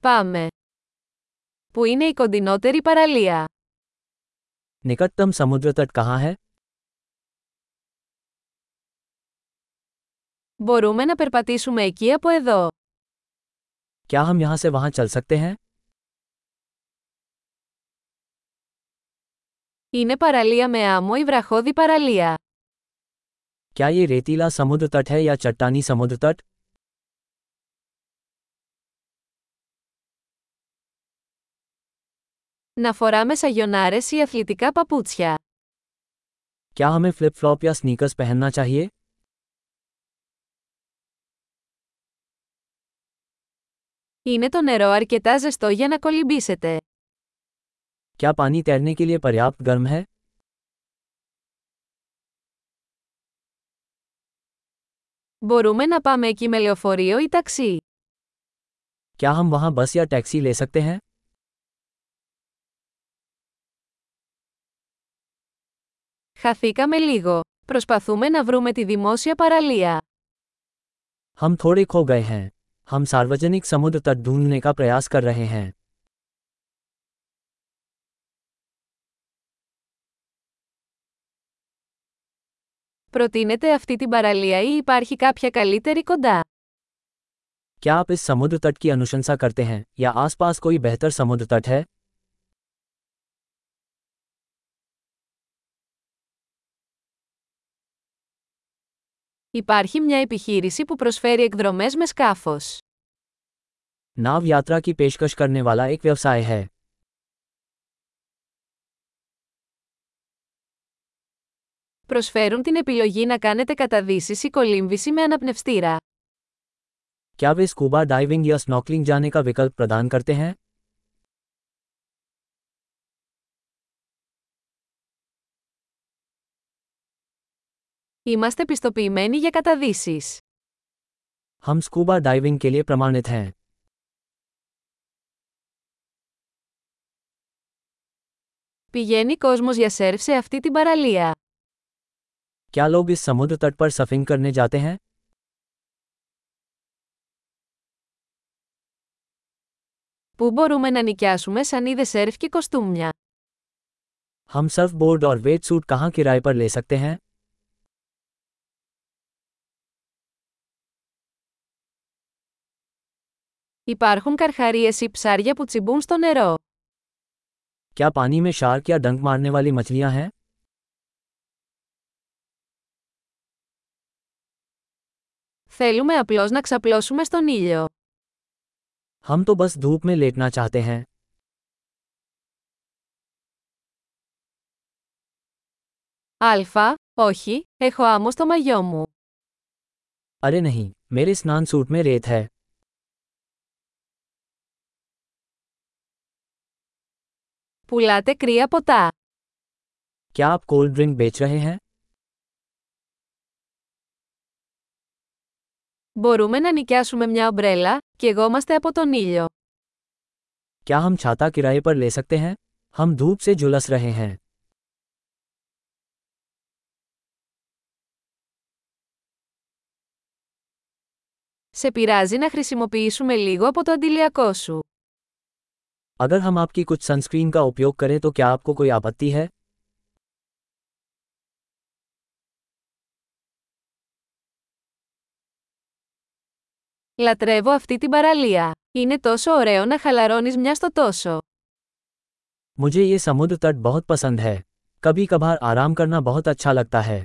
Πάμε. Πού είναι η κοντινότερη παραλία? निकटतम समुद्र तट कहाँ है Μπορούμε να περπατήσουμε εκεί από εδώ. क्या हम यहाँ से वहाँ चल सकते हैं Είναι παραλία με άμμο ή βραχώδη παραλία. क्या ये रेतीला समुद्र तट है या चट्टानी समुद्र तट Να φοράμε σαγιονάρες ή αθλητικά παπούτσια. क्या हमें फ्लिप फ्लॉप या स्नीकर्स पहनना चाहिए Είναι το νερό αρκετά ζεστό για να κολυμπήσετε. क्या पानी तैरने के लिए पर्याप्त गर्म है Μπορούμε να πάμε εκεί με λεωφορείο ή ταξί. क्या हम वहाँ बस या टैक्सी ले सकते हैं Χαθήκαμε λίγο. Προσπαθούμε να βρούμε τη δημόσια παραλία. हम थोड़े खो गए हैं हम सार्वजनिक समुद्र तट ढूंढने का प्रयास कर रहे हैं Προτείνετε αυτή την παραλία ή υπάρχει κάποια καλύτερη κοντά. क्या आप इस समुद्र तट की अनुशंसा करते हैं या आसपास कोई बेहतर समुद्र तट है Υπάρχει μια επιχείρηση που προσφέρει εκδρομές με σκάφος. नाव यात्रा की पेशकश करने वाला एक व्यवसाय है Προσφέρουν την επιλογή να κάνετε καταδύσεις ή κολύμβηση με αναπνευστήρα. क्या वे स्कूबा डाइविंग या स्नॉकलिंग जाने का विकल्प प्रदान करते हैं Είμαστε πιστοποιημένοι για καταδύσεις. हम स्कूबा डाइविंग के लिए प्रमाणित हैं Πηγαίνει κόσμος για σερφ σε αυτή την παραλία. क्या लोग इस समुद्र तट पर सफिंग करने जाते हैं Πού μπορούμε να νοικιάσουμε σανίδες σερφ και κοστούμια. हम सर्फ बोर्ड और वेट सूट कहाँ किराए पर ले सकते हैं Υπάρχουν καρχαρίες ή ψάρια που τσιμπούν στο νερό. क्या पानी में शार्क या डंक मारने वाली मछलियाँ हैं Θέλουμε απλώς να ξαπλώσουμε στον ήλιο. हम तो बस धूप में लेटना चाहते हैं Αλφα, όχι, έχω άμμο στο μαγιό μου. अरे नहीं मेरे स्नान सूट में रेत है Πουλάτε κρύα ποτά. क्या आप कोल्ड ड्रिंक बेच रहे हैं Μπορούμε να νοικιάσουμε μια ομπρέλα και εγώμαστε από τον ήλιο. क्या हम छाता किराए पर ले सकते हैं हम धूप से झुलस रहे हैं Σε πειράζει να χρησιμοποιήσουμε λίγο από το αντιλιακό σου. अगर हम आपकी कुछ सनस्क्रीन का उपयोग करें तो क्या आपको कोई आपत्ति है Λατρεύω αυτή την παραλία. Είναι τόσο ωραίο να χαλαρώνεις μια στο τόσο. मुझे ये समुद्र तट बहुत पसंद है कभी कभार आराम करना बहुत अच्छा लगता है